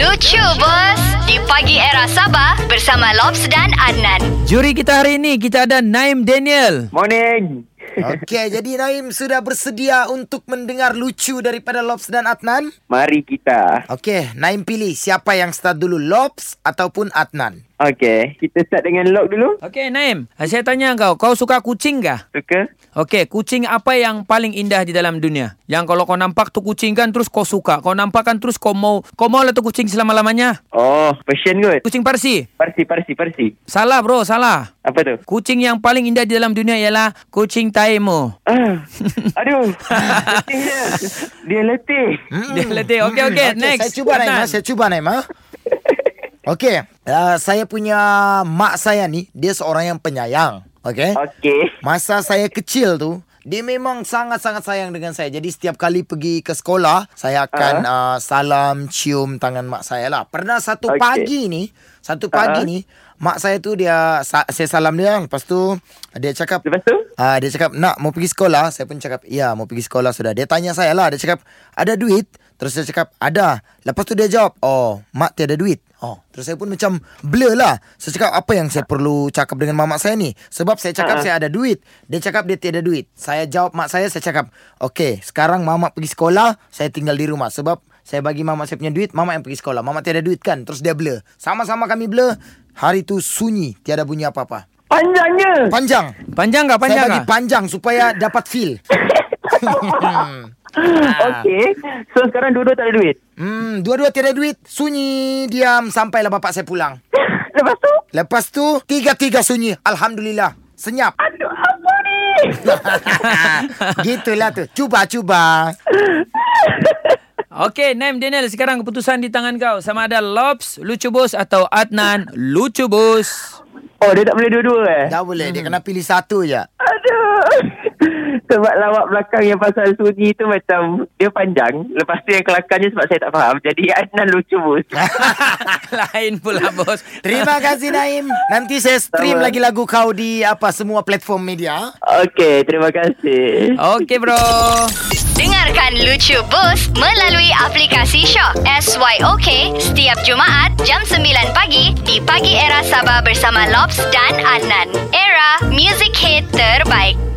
Lucu bos Di pagi era Sabah Bersama Lobs dan Adnan Juri kita hari ini kita ada Naim Daniel. Morning. Okey, jadi Naim sudah bersedia untuk mendengar lucu daripada Lobs dan Adnan? Mari kita. Okey, Naim pilih siapa yang start dulu, Lobs ataupun Adnan? Okey, kita start dengan lock dulu. Okey Naim, saya tanya kau, kau suka kucing kah? Suka? Okey, kucing apa yang paling indah di dalam dunia? Yang kalau kau nampak tu kucing kan terus kau suka. Kau nampak kan terus kau mau kau mau lah tu kucing selama-lamanya. Oh, passion good. Kucing Parsi. Parsi, parsi, parsi. Salah bro, salah. Apa tu? Kucing yang paling indah di dalam dunia ialah kucing Taimo. Ah, aduh. dia. Letih. Dia letih. Okey okey, Okey, next. Saya cuba Naim, saya cuba Naim. Okey, uh, saya punya mak saya ni, dia seorang yang penyayang. Okey. Okey. Masa saya kecil tu, dia memang sangat-sangat sayang dengan saya. Jadi setiap kali pergi ke sekolah, saya akan uh, salam, cium tangan mak saya lah. Pernah satu Okey. pagi ni, satu pagi Ah. ni, mak saya tu dia, sa- saya salam dia. Lepas tu, dia cakap, Lepas tu? Ah dia cakap nak mau pergi sekolah. Saya pun cakap ya mau pergi sekolah sudah. Dia tanya saya lah. Dia cakap ada duit. Terus saya cakap ada. Lepas tu dia jawab oh mak tiada duit. Oh terus saya pun macam blur lah. Saya cakap apa yang saya perlu cakap dengan mamak saya ni? Sebab saya cakap Ah. saya ada duit. Dia cakap dia tiada duit. Saya jawab mak saya. Saya cakap okey sekarang mamak pergi sekolah. Saya tinggal di rumah. Sebab saya bagi mamak saya punya duit. Mamak yang pergi sekolah. Mamak tiada duit kan. Terus dia blur. Sama-sama kami blur. Hari tu sunyi. Tiada bunyi apa-apa. Panjangnya. Panjang. Panjang? Saya Panjang bagi kah? panjang supaya dapat feel. Okey. So sekarang dua-dua tak ada duit. Hmm, dua-dua tiada duit, sunyi, diam sampailah bapak saya pulang. Lepas tu? Lepas tu, tiga-tiga sunyi. Alhamdulillah. Senyap. Aduh, apa ni? Gitulah tu. Cuba, cuba. Okey, Naim Daniel, sekarang keputusan di tangan kau. Sama ada Lobs, Lucu Bos atau Adnan, Lucu Bos. Oh, dia tak boleh dua-dua eh? Dah boleh, dia kena pilih satu je. Aduh. Sebab lawak belakang yang pasal sunyi tu macam dia panjang. Lepas tu yang kelakarnya sebab saya tak faham. Jadi Adnan lucu bos. Lain pula bos. Terima kasih Naim. Nanti saya stream Sama. lagi lagu kau di apa semua platform media. Okey, terima kasih. Okey bro. Dengarkan Lucu Boost melalui aplikasi Shock SYOK setiap Jumaat jam 9 pagi di Pagi Era Sabah bersama Lobs dan Adnan. Era, music hit terbaik.